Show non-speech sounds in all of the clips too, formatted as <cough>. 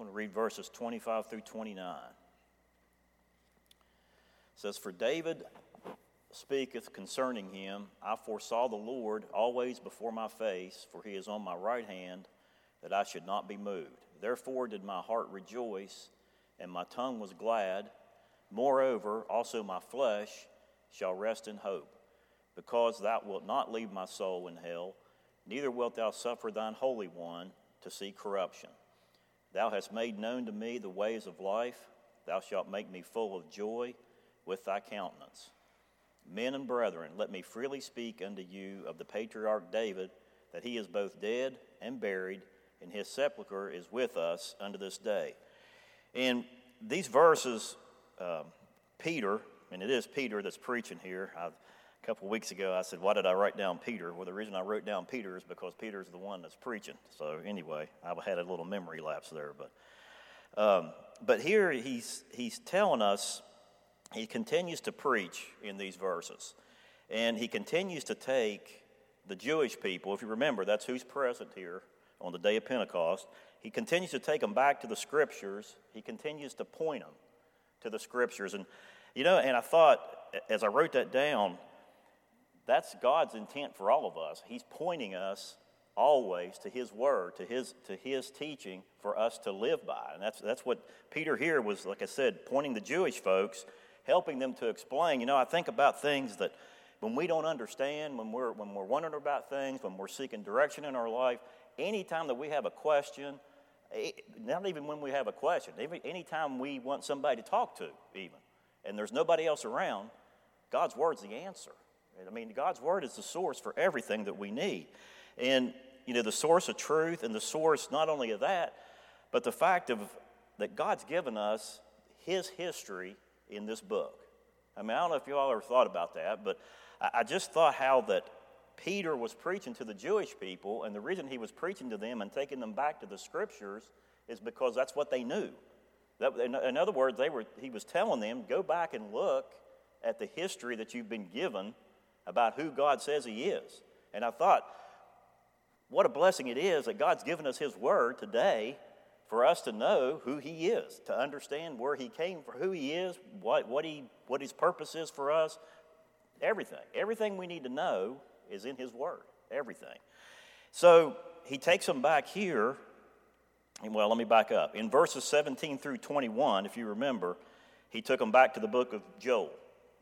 I want to read verses 25 through 29. It says, For David speaketh concerning him, I foresaw the Lord always before my face, for he is on my right hand, that I should not be moved. Therefore did my heart rejoice, and my tongue was glad. Moreover, also my flesh shall rest in hope, because thou wilt not leave my soul in hell, neither wilt thou suffer thine Holy One to see corruption. Thou hast made known to me the ways of life. Thou shalt make me full of joy with thy countenance. Men and brethren, let me freely speak unto you of the patriarch David, that he is both dead and buried, and his sepulchre is with us unto this day. In these verses, um, Peter, and it is Peter that's preaching here. I've, a couple of weeks ago, I said, Why did I write down Peter? Well, the reason I wrote down Peter is because Peter's the one that's preaching. So, anyway, I had a little memory lapse there. But, um, but here he's, he's telling us, he continues to preach in these verses. And he continues to take the Jewish people, if you remember, that's who's present here on the day of Pentecost. He continues to take them back to the scriptures. He continues to point them to the scriptures. And, you know, and I thought, as I wrote that down, that's God's intent for all of us. He's pointing us always to His Word, to His, to His teaching for us to live by. And that's, that's what Peter here was, like I said, pointing the Jewish folks, helping them to explain. You know, I think about things that when we don't understand, when we're, when we're wondering about things, when we're seeking direction in our life, anytime that we have a question, not even when we have a question, anytime we want somebody to talk to, even, and there's nobody else around, God's Word's the answer. I mean, God's Word is the source for everything that we need. And, you know, the source of truth and the source not only of that, but the fact of that God's given us His history in this book. I mean, I don't know if you all ever thought about that, but I just thought how that Peter was preaching to the Jewish people, and the reason he was preaching to them and taking them back to the scriptures is because that's what they knew. That, in other words, they were, he was telling them, go back and look at the history that you've been given about who God says He is. And I thought, what a blessing it is that God's given us His Word today for us to know who He is, to understand where He came from, who He is, what, what, he, what His purpose is for us. Everything. Everything we need to know is in His Word. Everything. So He takes them back here. And Well, let me back up. In verses 17 through 21, if you remember, He took them back to the book of Joel.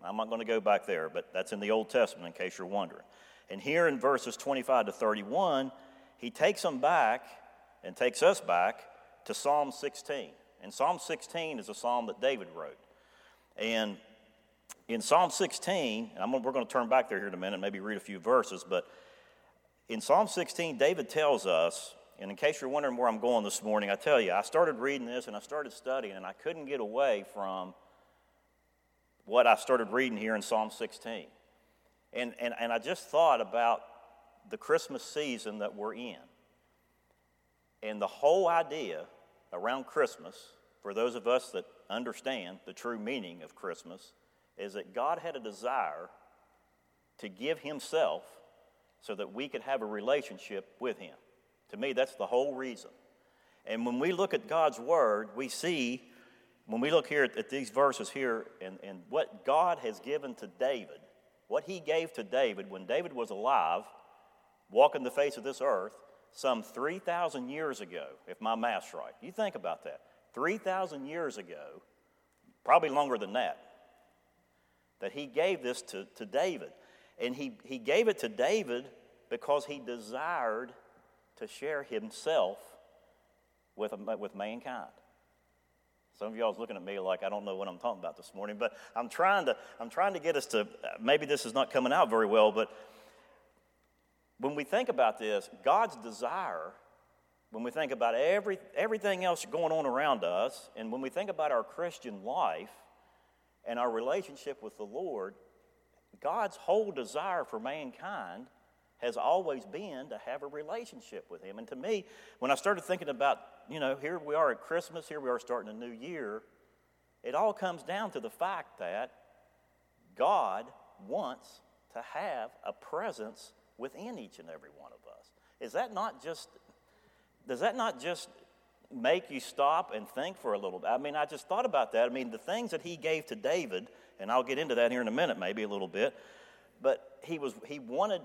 I'm not going to go back there, but that's in the Old Testament in case you're wondering. And here in verses 25 to 31, he takes them back and takes us back to Psalm 16. And Psalm 16 is a psalm that David wrote. And in Psalm 16, and we're going to turn back there here in a minute, maybe read a few verses, but in Psalm 16, David tells us, and in case you're wondering where I'm going this morning, I tell you, I started reading this and I started studying, and I couldn't get away from what I started reading here in Psalm 16. And, and, and I just thought about the Christmas season that we're in. And the whole idea around Christmas, for those of us that understand the true meaning of Christmas, is that God had a desire to give Himself so that we could have a relationship with Him. To me, that's the whole reason. And when we look at God's Word, we see when we look here at, at these verses here and, and what God has given to David, what he gave to David when David was alive, walking the face of this earth, some 3,000 years ago, if my math's right. You think about that. 3,000 years ago, probably longer than that, that he gave this to, to David. And he, he gave it to David because he desired to share himself with, with mankind. Some of y'all is looking at me like I don't know what I'm talking about this morning, but I'm trying to I'm trying to get us to maybe this is not coming out very well, but when we think about this, God's desire, when we think about every, everything else going on around us, and when we think about our Christian life and our relationship with the Lord, God's whole desire for mankind has always been to have a relationship with Him. And to me, when I started thinking about, you know, here we are at Christmas, here we are starting a new year, it all comes down to the fact that God wants to have a presence within each and every one of us. Is that not just, does that not just make you stop and think for a little bit. I mean, I just thought about that. I mean, the things that he gave to David, and I'll get into that here in a minute, maybe a little bit, but he, was, he wanted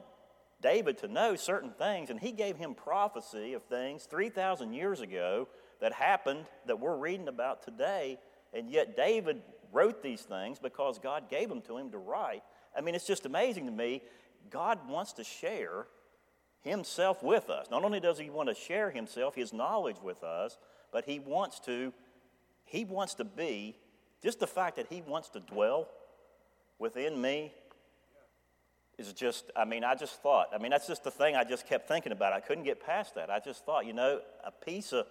David to know certain things, and he gave him prophecy of things 3,000 years ago that happened that we're reading about today, and yet David wrote these things because God gave them to him to write. I mean, it's just amazing to me. God wants to share himself with us. Not only does he want to share himself, his knowledge with us, but he wants to he wants to be just the fact that he wants to dwell within me is just I mean, I just thought, I mean, that's just the thing I just kept thinking about. I couldn't get past that. I just thought, you know, a piece of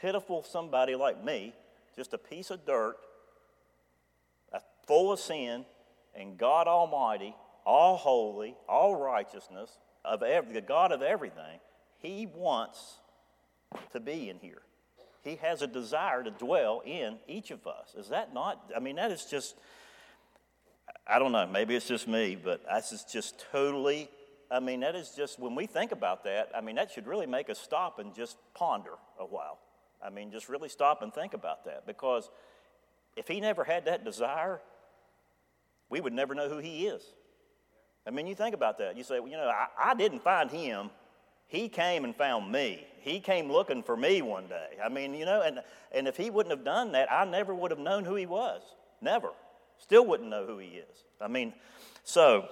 pitiful somebody like me, just a piece of dirt, full of sin, and God Almighty all holy, all righteousness, of every, the God of everything, He wants to be in here. He has a desire to dwell in each of us. Is that not? I mean, that is just, I don't know, maybe it's just me, but that's is just totally, I mean, that is just, when we think about that, I mean, that should really make us stop and just ponder a while. I mean, just really stop and think about that because if He never had that desire, we would never know who He is. I mean, you think about that. You say, well, you know, I, I didn't find him. He came and found me. He came looking for me one day. I mean, you know, and, and if he wouldn't have done that, I never would have known who he was. Never. Still wouldn't know who he is. I mean, so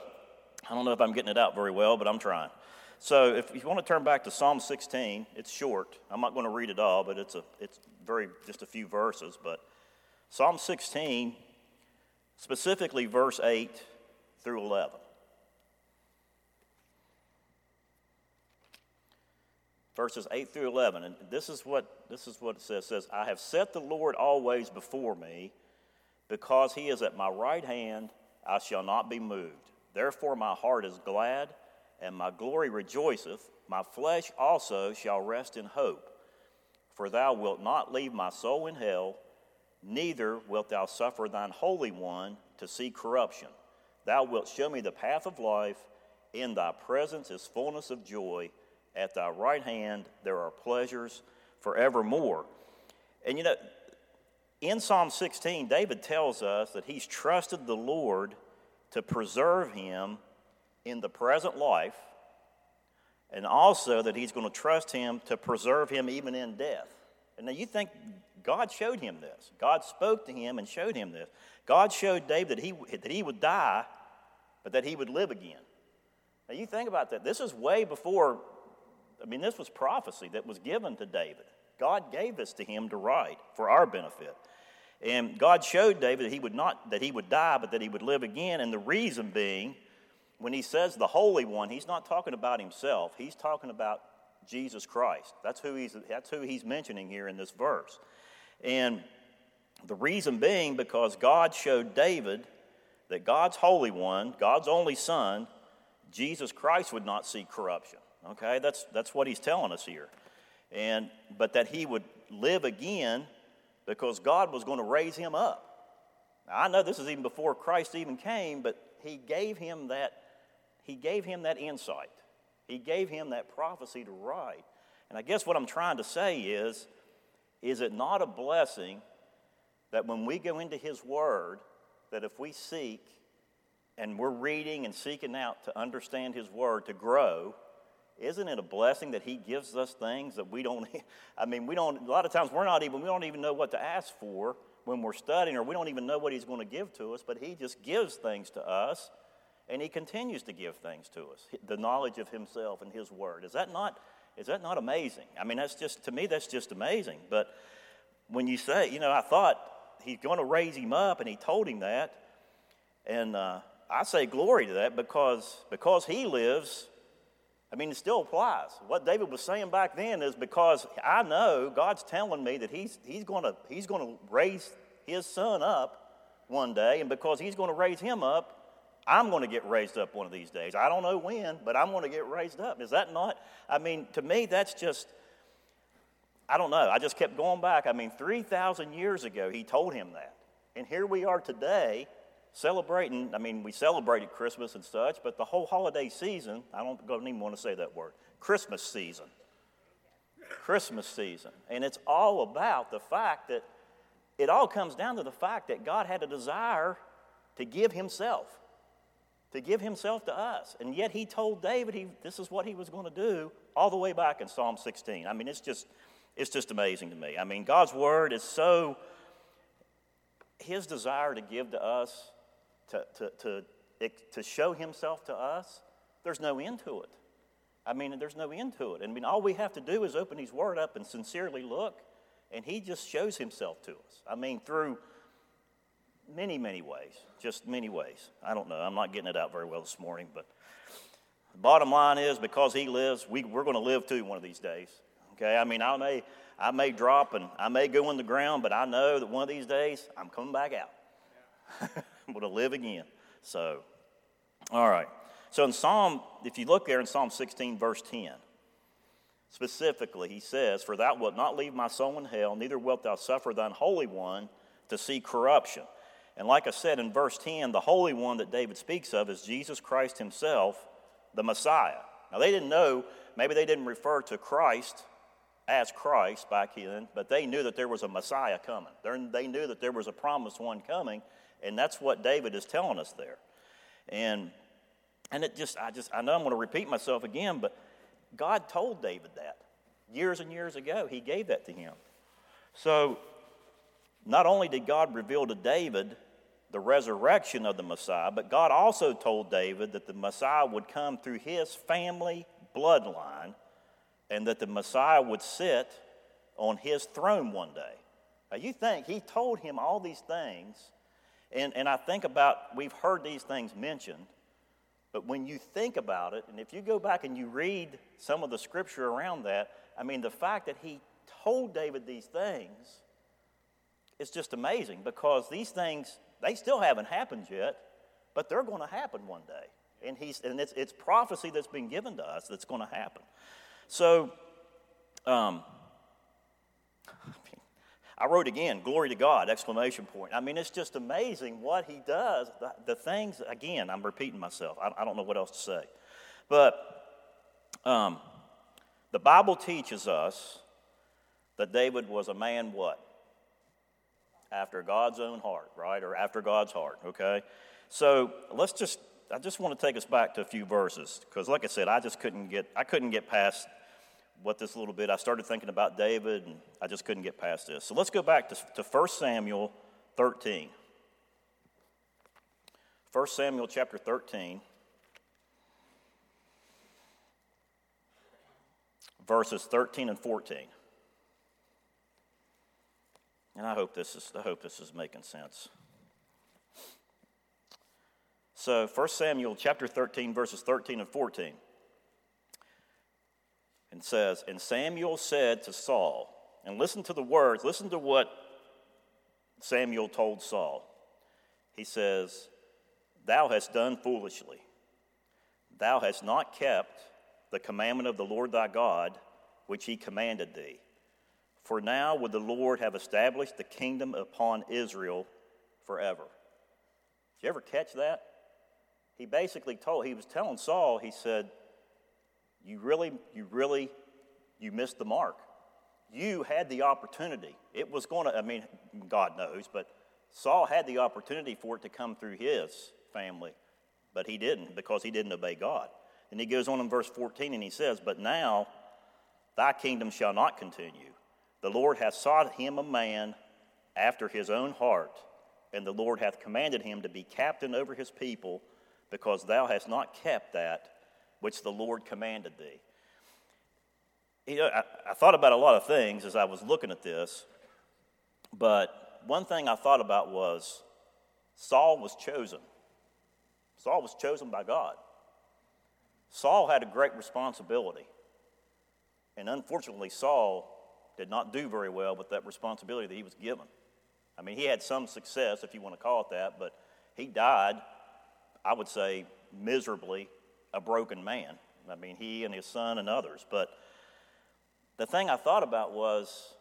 I don't know if I'm getting it out very well, but I'm trying. So if you want to turn back to Psalm 16, it's short. I'm not going to read it all, but it's a it's very just a few verses. But Psalm 16, specifically verse 8 through 11. verses 8 through 11. And this is what, this is what it says. It says, I have set the Lord always before me, because he is at my right hand, I shall not be moved. Therefore my heart is glad, and my glory rejoiceth. My flesh also shall rest in hope. For thou wilt not leave my soul in hell, neither wilt thou suffer thine Holy One to see corruption. Thou wilt show me the path of life. In thy presence is fullness of joy at thy right hand there are pleasures forevermore. And you know, in Psalm 16, David tells us that he's trusted the Lord to preserve him in the present life, and also that he's going to trust him to preserve him even in death. And now you think God showed him this. God spoke to him and showed him this. God showed David that he, that he would die, but that he would live again. Now you think about that. This is way before I mean, this was prophecy that was given to David. God gave this to him to write for our benefit. And God showed David that he would not that he would die, but that he would live again. And the reason being, when he says the Holy One, he's not talking about himself. He's talking about Jesus Christ. That's who he's that's who he's mentioning here in this verse. And the reason being because God showed David that God's Holy One, God's only Son, Jesus Christ would not see corruption. Okay, that's, that's what he's telling us here. And, but that he would live again because God was going to raise him up. Now, I know this is even before Christ even came, but he gave him that, he gave him that insight. He gave him that prophecy to write. And I guess what I'm trying to say is, is it not a blessing that when we go into his word, that if we seek and we're reading and seeking out to understand his word to grow, isn't it a blessing that he gives us things that we don't i mean we don't a lot of times we're not even we don't even know what to ask for when we're studying or we don't even know what he's going to give to us but he just gives things to us and he continues to give things to us the knowledge of himself and his word. Is that not is that not amazing? I mean that's just to me that's just amazing but when you say you know i thought he's going to raise him up and he told him that and uh, i say glory to that because because he lives I mean, it still applies. What David was saying back then is because I know God's telling me that he's, he's going to he's going to raise his son up one day, and because he's going to raise him up, I'm going to get raised up one of these days. I don't know when, but I'm going to get raised up. Is that not? I mean, to me, that's just, I don't know. I just kept going back. I mean, 3,000 years ago, he told him that. And here we are today, celebrating, I mean, we celebrated Christmas and such, but the whole holiday season, I don't, don't even want to say that word, Christmas season. Christmas season. And it's all about the fact that it all comes down to the fact that God had a desire to give himself, to give himself to us. And yet he told David he, this is what he was going to do all the way back in Psalm 16. I mean, it's just, it's just amazing to me. I mean, God's word is so, his desire to give to us, to, to, to, to show himself to us, there's no end to it. I mean, there's no end to it. I mean, all we have to do is open his word up and sincerely look, and he just shows himself to us. I mean, through many, many ways, just many ways. I don't know. I'm not getting it out very well this morning, but the bottom line is because he lives, we, we're going to live too one of these days. Okay? I mean, I may, I may drop and I may go in the ground, but I know that one of these days I'm coming back out. <laughs> I'm to live again. So, all right. So in Psalm, if you look there in Psalm 16, verse 10, specifically, he says, For thou wilt not leave my soul in hell, neither wilt thou suffer thine Holy One to see corruption. And like I said in verse 10, the Holy One that David speaks of is Jesus Christ himself, the Messiah. Now, they didn't know, maybe they didn't refer to Christ as Christ back then, but they knew that there was a Messiah coming. They knew that there was a promised one coming, and that's what David is telling us there. And, and it just, I just, I know I'm going to repeat myself again, but God told David that years and years ago. He gave that to him. So, not only did God reveal to David the resurrection of the Messiah, but God also told David that the Messiah would come through his family bloodline and that the Messiah would sit on his throne one day. Now, you think he told him all these things, and, and I think about, we've heard these things mentioned, but when you think about it, and if you go back and you read some of the scripture around that, I mean, the fact that he told David these things is just amazing because these things, they still haven't happened yet, but they're going to happen one day. And, he's, and it's, it's prophecy that's been given to us that's going to happen. So, um, I wrote again, glory to God, exclamation point. I mean, it's just amazing what he does. The, the things, again, I'm repeating myself. I, I, don't know what else to say. But um, the Bible teaches us that David was a man what? After God's own heart, right? Or after God's heart, okay? So let's just, I just want to take us back to a few verses because, like I said, I just couldn't get, I couldn't get past what this little bit. I started thinking about David and I just couldn't get past this. So let's go back to, to 1 Samuel 13. 1 Samuel chapter 13. Verses 13 and 14. And I hope this is, I hope this is making sense. So 1 Samuel chapter 13, verses 13 and 14. And says, And Samuel said to Saul, and listen to the words, listen to what Samuel told Saul. He says, Thou hast done foolishly. Thou hast not kept the commandment of the Lord thy God, which he commanded thee. For now would the Lord have established the kingdom upon Israel forever. Did you ever catch that? He basically told, he was telling Saul, he said, You really, you really, you missed the mark. You had the opportunity. It was going to, I mean, God knows, but Saul had the opportunity for it to come through his family, but he didn't because he didn't obey God. And he goes on in verse 14 and he says, But now thy kingdom shall not continue. The Lord hath sought him a man after his own heart, and the Lord hath commanded him to be captain over his people, because thou hast not kept that which the Lord commanded thee. You know, I, I thought about a lot of things as I was looking at this, but one thing I thought about was Saul was chosen. Saul was chosen by God. Saul had a great responsibility. And unfortunately, Saul did not do very well with that responsibility that he was given. I mean, he had some success, if you want to call it that, but he died, I would say, miserably a broken man. I mean, he and his son and others. But the thing I thought about was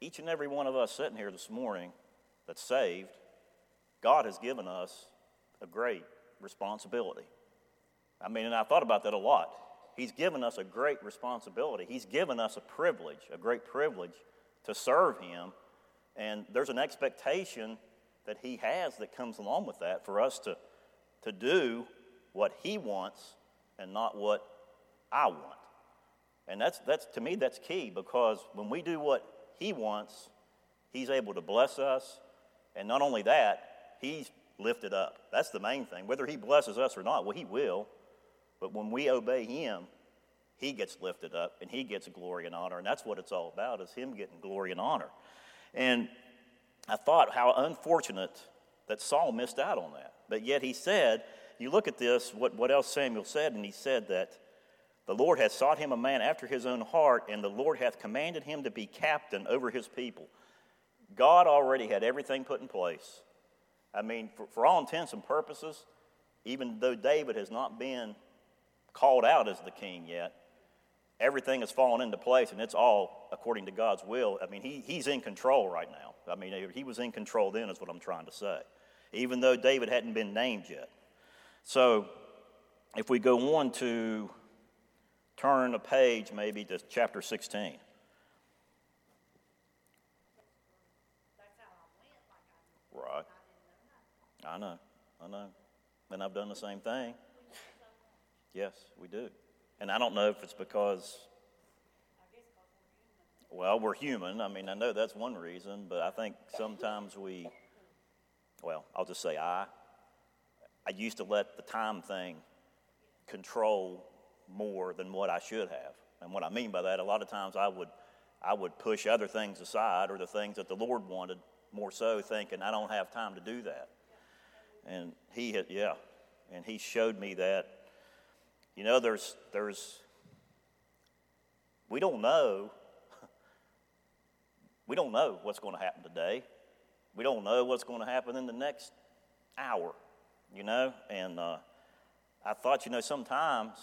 each and every one of us sitting here this morning that's saved, God has given us a great responsibility. I mean, and I thought about that a lot. He's given us a great responsibility. He's given us a privilege, a great privilege to serve Him. And there's an expectation that He has that comes along with that for us to, to do what He wants and not what I want. And that's, that's, to me, that's key because when we do what He wants, He's able to bless us. And not only that, He's lifted up. That's the main thing. Whether He blesses us or not, well, He will. But when we obey Him, He gets lifted up and He gets glory and honor. And that's what it's all about, is Him getting glory and honor. And I thought how unfortunate that Saul missed out on that. But yet he said, you look at this, what, what else Samuel said, and he said that the Lord hath sought him a man after his own heart, and the Lord hath commanded him to be captain over his people. God already had everything put in place. I mean, for, for all intents and purposes, even though David has not been called out as the king yet, everything has fallen into place and it's all according to God's will. I mean, he, he's in control right now. I mean, he was in control then, is what I'm trying to say, even though David hadn't been named yet. So, if we go on to turn a page maybe to chapter 16. Right. I know. I know. And I've done the same thing. Yes, we do. And I don't know if it's because, well, we're human. I mean, I know that's one reason, but I think sometimes we, well, I'll just say I. I used to let the time thing control more than what I should have. And what I mean by that, a lot of times I would, I would push other things aside or the things that the Lord wanted more so, thinking I don't have time to do that. And He had, yeah, and He showed me that. You know, there's, there's, we don't know. <laughs> We don't know what's going to happen today. We don't know what's going to happen in the next hour, you know? And uh, I thought, you know, sometimes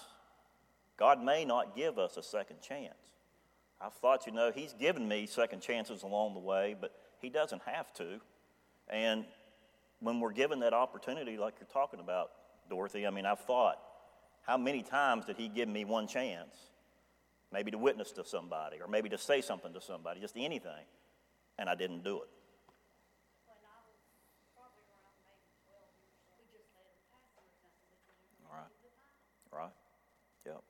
God may not give us a second chance. I've thought, you know, He's given me second chances along the way, but He doesn't have to. And when we're given that opportunity, like you're talking about, Dorothy, I mean, I've thought, how many times did He give me one chance? Maybe to witness to somebody, or maybe to say something to somebody, just anything, and I didn't do it. Right. Right. Yep.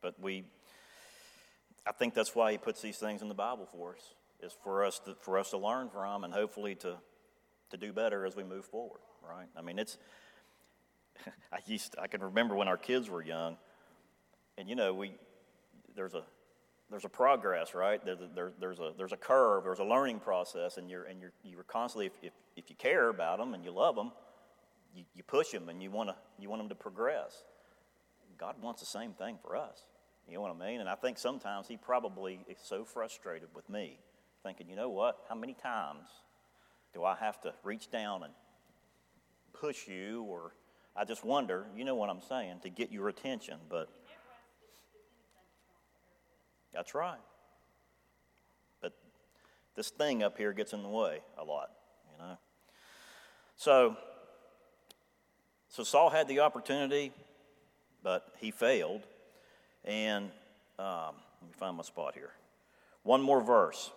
But we, I think that's why he puts these things in the Bible for us, is for us to, for us to learn from and hopefully to, to do better as we move forward, right? I mean, it's, <laughs> I used, to, I can remember when our kids were young, and you know, we, there's a, there's a progress, right? There's a, there, there's a, there's a curve, there's a learning process, and you're, and you're, you're constantly, if, if, if you care about them and you love them, you, you push them and you want to, you want them to progress. God wants the same thing for us. You know what I mean? And I think sometimes He probably is so frustrated with me, thinking, you know what? How many times do I have to reach down and push you? Or I just wonder, you know what I'm saying, to get your attention. But that's right. But this thing up here gets in the way a lot, you know? So, so Saul had the opportunity but he failed. And um, let me find my spot here. One more verse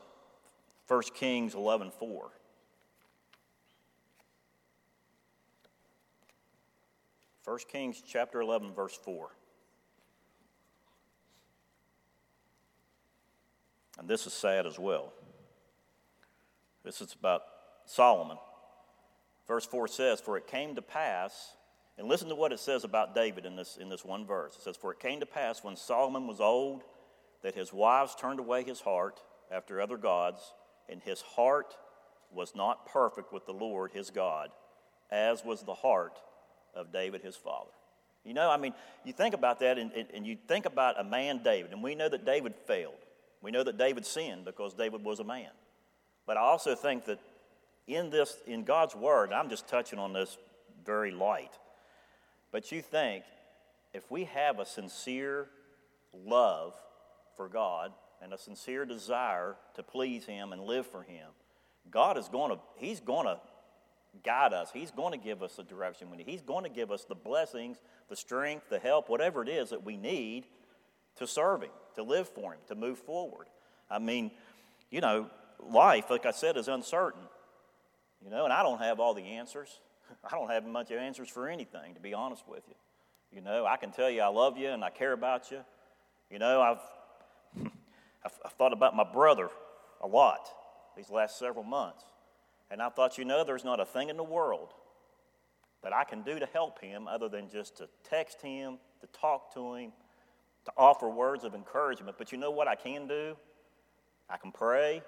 1 Kings 11 4. First Kings chapter 11 verse 4. And this is sad as well. This is about Solomon. Verse 4 says, For it came to pass and listen to what it says about David in this, in this one verse. It says, For it came to pass when Solomon was old that his wives turned away his heart after other gods, and his heart was not perfect with the Lord his God, as was the heart of David his father. You know, I mean, you think about that and, and, you think about a man, David, and we know that David failed. We know that David sinned because David was a man. But I also think that in this, in God's word, I'm just touching on this very light. But you think if we have a sincere love for God and a sincere desire to please Him and live for Him, God is going to, He's going to guide us. He's going to give us the direction we need. He's going to give us the blessings, the strength, the help, whatever it is that we need to serve Him, to live for Him, to move forward. I mean, you know, life, like I said, is uncertain. You know, and I don't have all the answers. I don't have much answers for anything, to be honest with you. You know, I can tell you I love you and I care about you. You know, I've, <laughs> I've, I've thought about my brother a lot these last several months. And I thought, you know, there's not a thing in the world that I can do to help him other than just to text him, to talk to him, to offer words of encouragement. But you know what I can do? I can pray,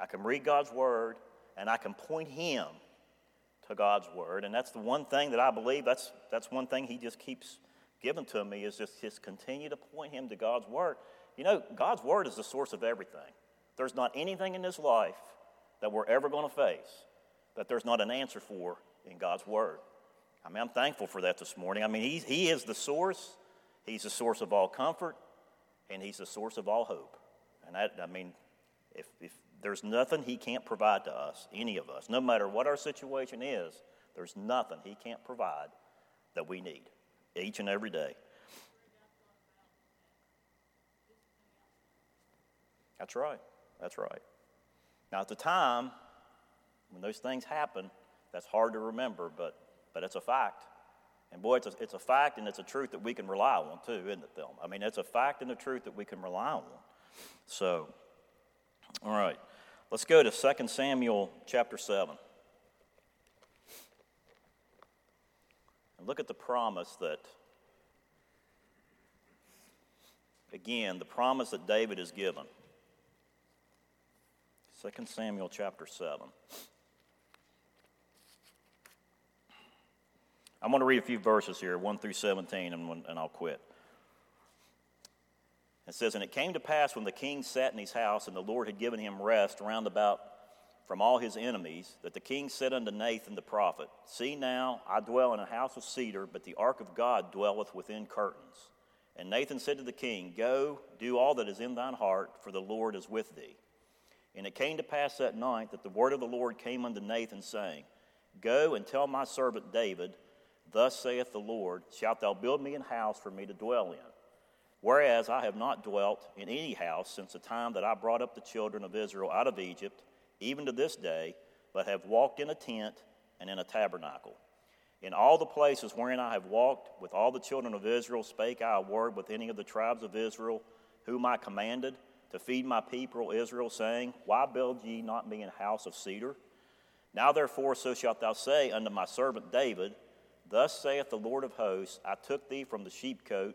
I can read God's word, and I can point him to God's word. And that's the one thing that I believe, that's, that's one thing he just keeps giving to me is just, just continue to point him to God's word. You know, God's word is the source of everything. There's not anything in this life that we're ever going to face that there's not an answer for in God's word. I mean, I'm thankful for that this morning. I mean, he, he is the source, He's the source of all comfort, and He's the source of all hope. And that, I mean, if, if there's nothing He can't provide to us, any of us, no matter what our situation is, there's nothing He can't provide that we need each and every day. That's right. That's right. Now, at the time, when those things happen, that's hard to remember, but, but it's a fact. And boy, it's a, it's a fact and it's a truth that we can rely on too, isn't it? I mean, it's a fact and a truth that we can rely on. So, all right, let's go to 2 Samuel chapter 7. And look at the promise that, again, the promise that David is given. 2 Samuel chapter 7. I'm going to read a few verses here, 1 through 17, and, and I'll quit. It says, And it came to pass when the king sat in his house, and the Lord had given him rest round about from all his enemies, that the king said unto Nathan the prophet, See now, I dwell in a house of cedar, but the ark of God dwelleth within curtains. And Nathan said to the king, Go, do all that is in thine heart, for the Lord is with thee. And it came to pass that night that the word of the Lord came unto Nathan, saying, Go and tell my servant David, Thus saith the Lord, Shalt thou build me an house for me to dwell in? Whereas I have not dwelt in any house since the time that I brought up the children of Israel out of Egypt, even to this day, but have walked in a tent and in a tabernacle. In all the places wherein I have walked with all the children of Israel, spake I a word with any of the tribes of Israel, whom I commanded to feed my people Israel, saying, Why build ye not me an house of cedar? Now therefore, so shalt thou say unto my servant David, Thus saith the Lord of hosts I took thee from the sheepcote,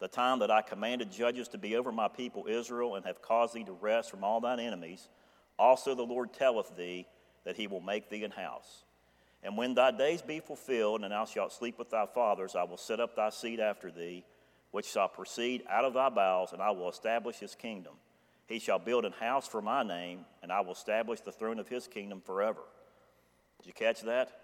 the time that I commanded judges to be over my people Israel and have caused thee to rest from all thine enemies, also the Lord telleth thee that he will make thee an house. And when thy days be fulfilled, and thou shalt sleep with thy fathers, I will set up thy seed after thee, which shall proceed out of thy bowels, and I will establish his kingdom. He shall build an house for my name, and I will establish the throne of his kingdom forever. Did you catch that?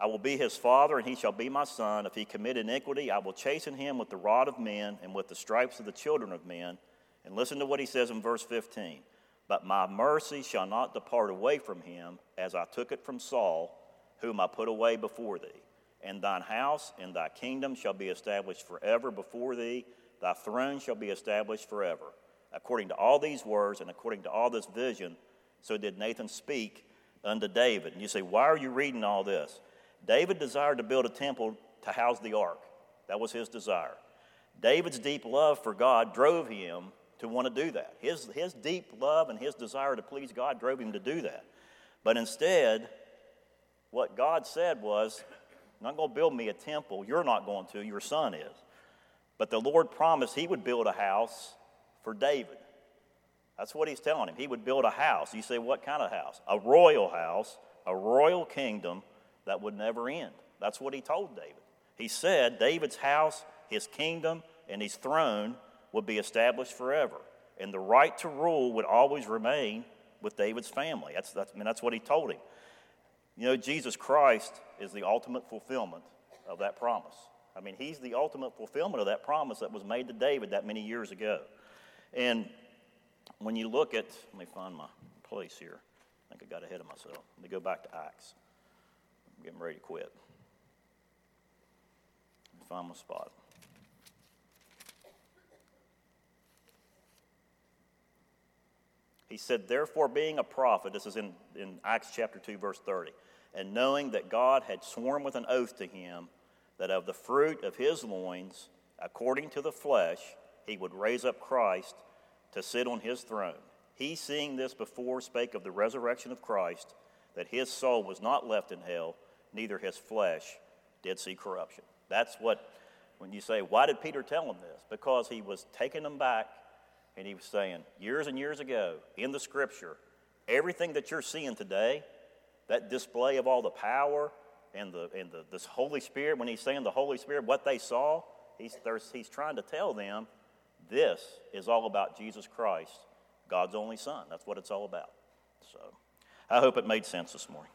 I will be his father, and he shall be my son. If he commit iniquity, I will chasten him with the rod of men and with the stripes of the children of men. And listen to what he says in verse 15. But my mercy shall not depart away from him, as I took it from Saul, whom I put away before thee. And thine house and thy kingdom shall be established forever before thee. Thy throne shall be established forever. According to all these words and according to all this vision, so did Nathan speak unto David. And you say, why are you reading all this? David desired to build a temple to house the ark. That was his desire. David's deep love for God drove him to want to do that. His, his deep love and his desire to please God drove him to do that. But instead, what God said was, I'm not going to build me a temple. You're not going to. Your son is. But the Lord promised he would build a house for David. That's what he's telling him. He would build a house. You say, what kind of house? A royal house, a royal kingdom that would never end. That's what he told David. He said David's house, his kingdom, and his throne would be established forever, and the right to rule would always remain with David's family. That's, that's, I mean, that's what he told him. You know, Jesus Christ is the ultimate fulfillment of that promise. I mean, he's the ultimate fulfillment of that promise that was made to David that many years ago. And when you look at, let me find my place here. I think I got ahead of myself. Let me go back to Acts. I'm getting ready to quit. Find my spot. He said, Therefore, being a prophet, this is in, in Acts chapter 2, verse 30, and knowing that God had sworn with an oath to him that of the fruit of his loins, according to the flesh, he would raise up Christ to sit on his throne. He, seeing this before, spake of the resurrection of Christ, that his soul was not left in hell, neither his flesh did see corruption. That's what, when you say, why did Peter tell him this? Because he was taking them back and he was saying, years and years ago, in the scripture, everything that you're seeing today, that display of all the power and the and the this Holy Spirit, when he's saying the Holy Spirit, what they saw, he's he's trying to tell them this is all about Jesus Christ, God's only Son. That's what it's all about. So I hope it made sense this morning.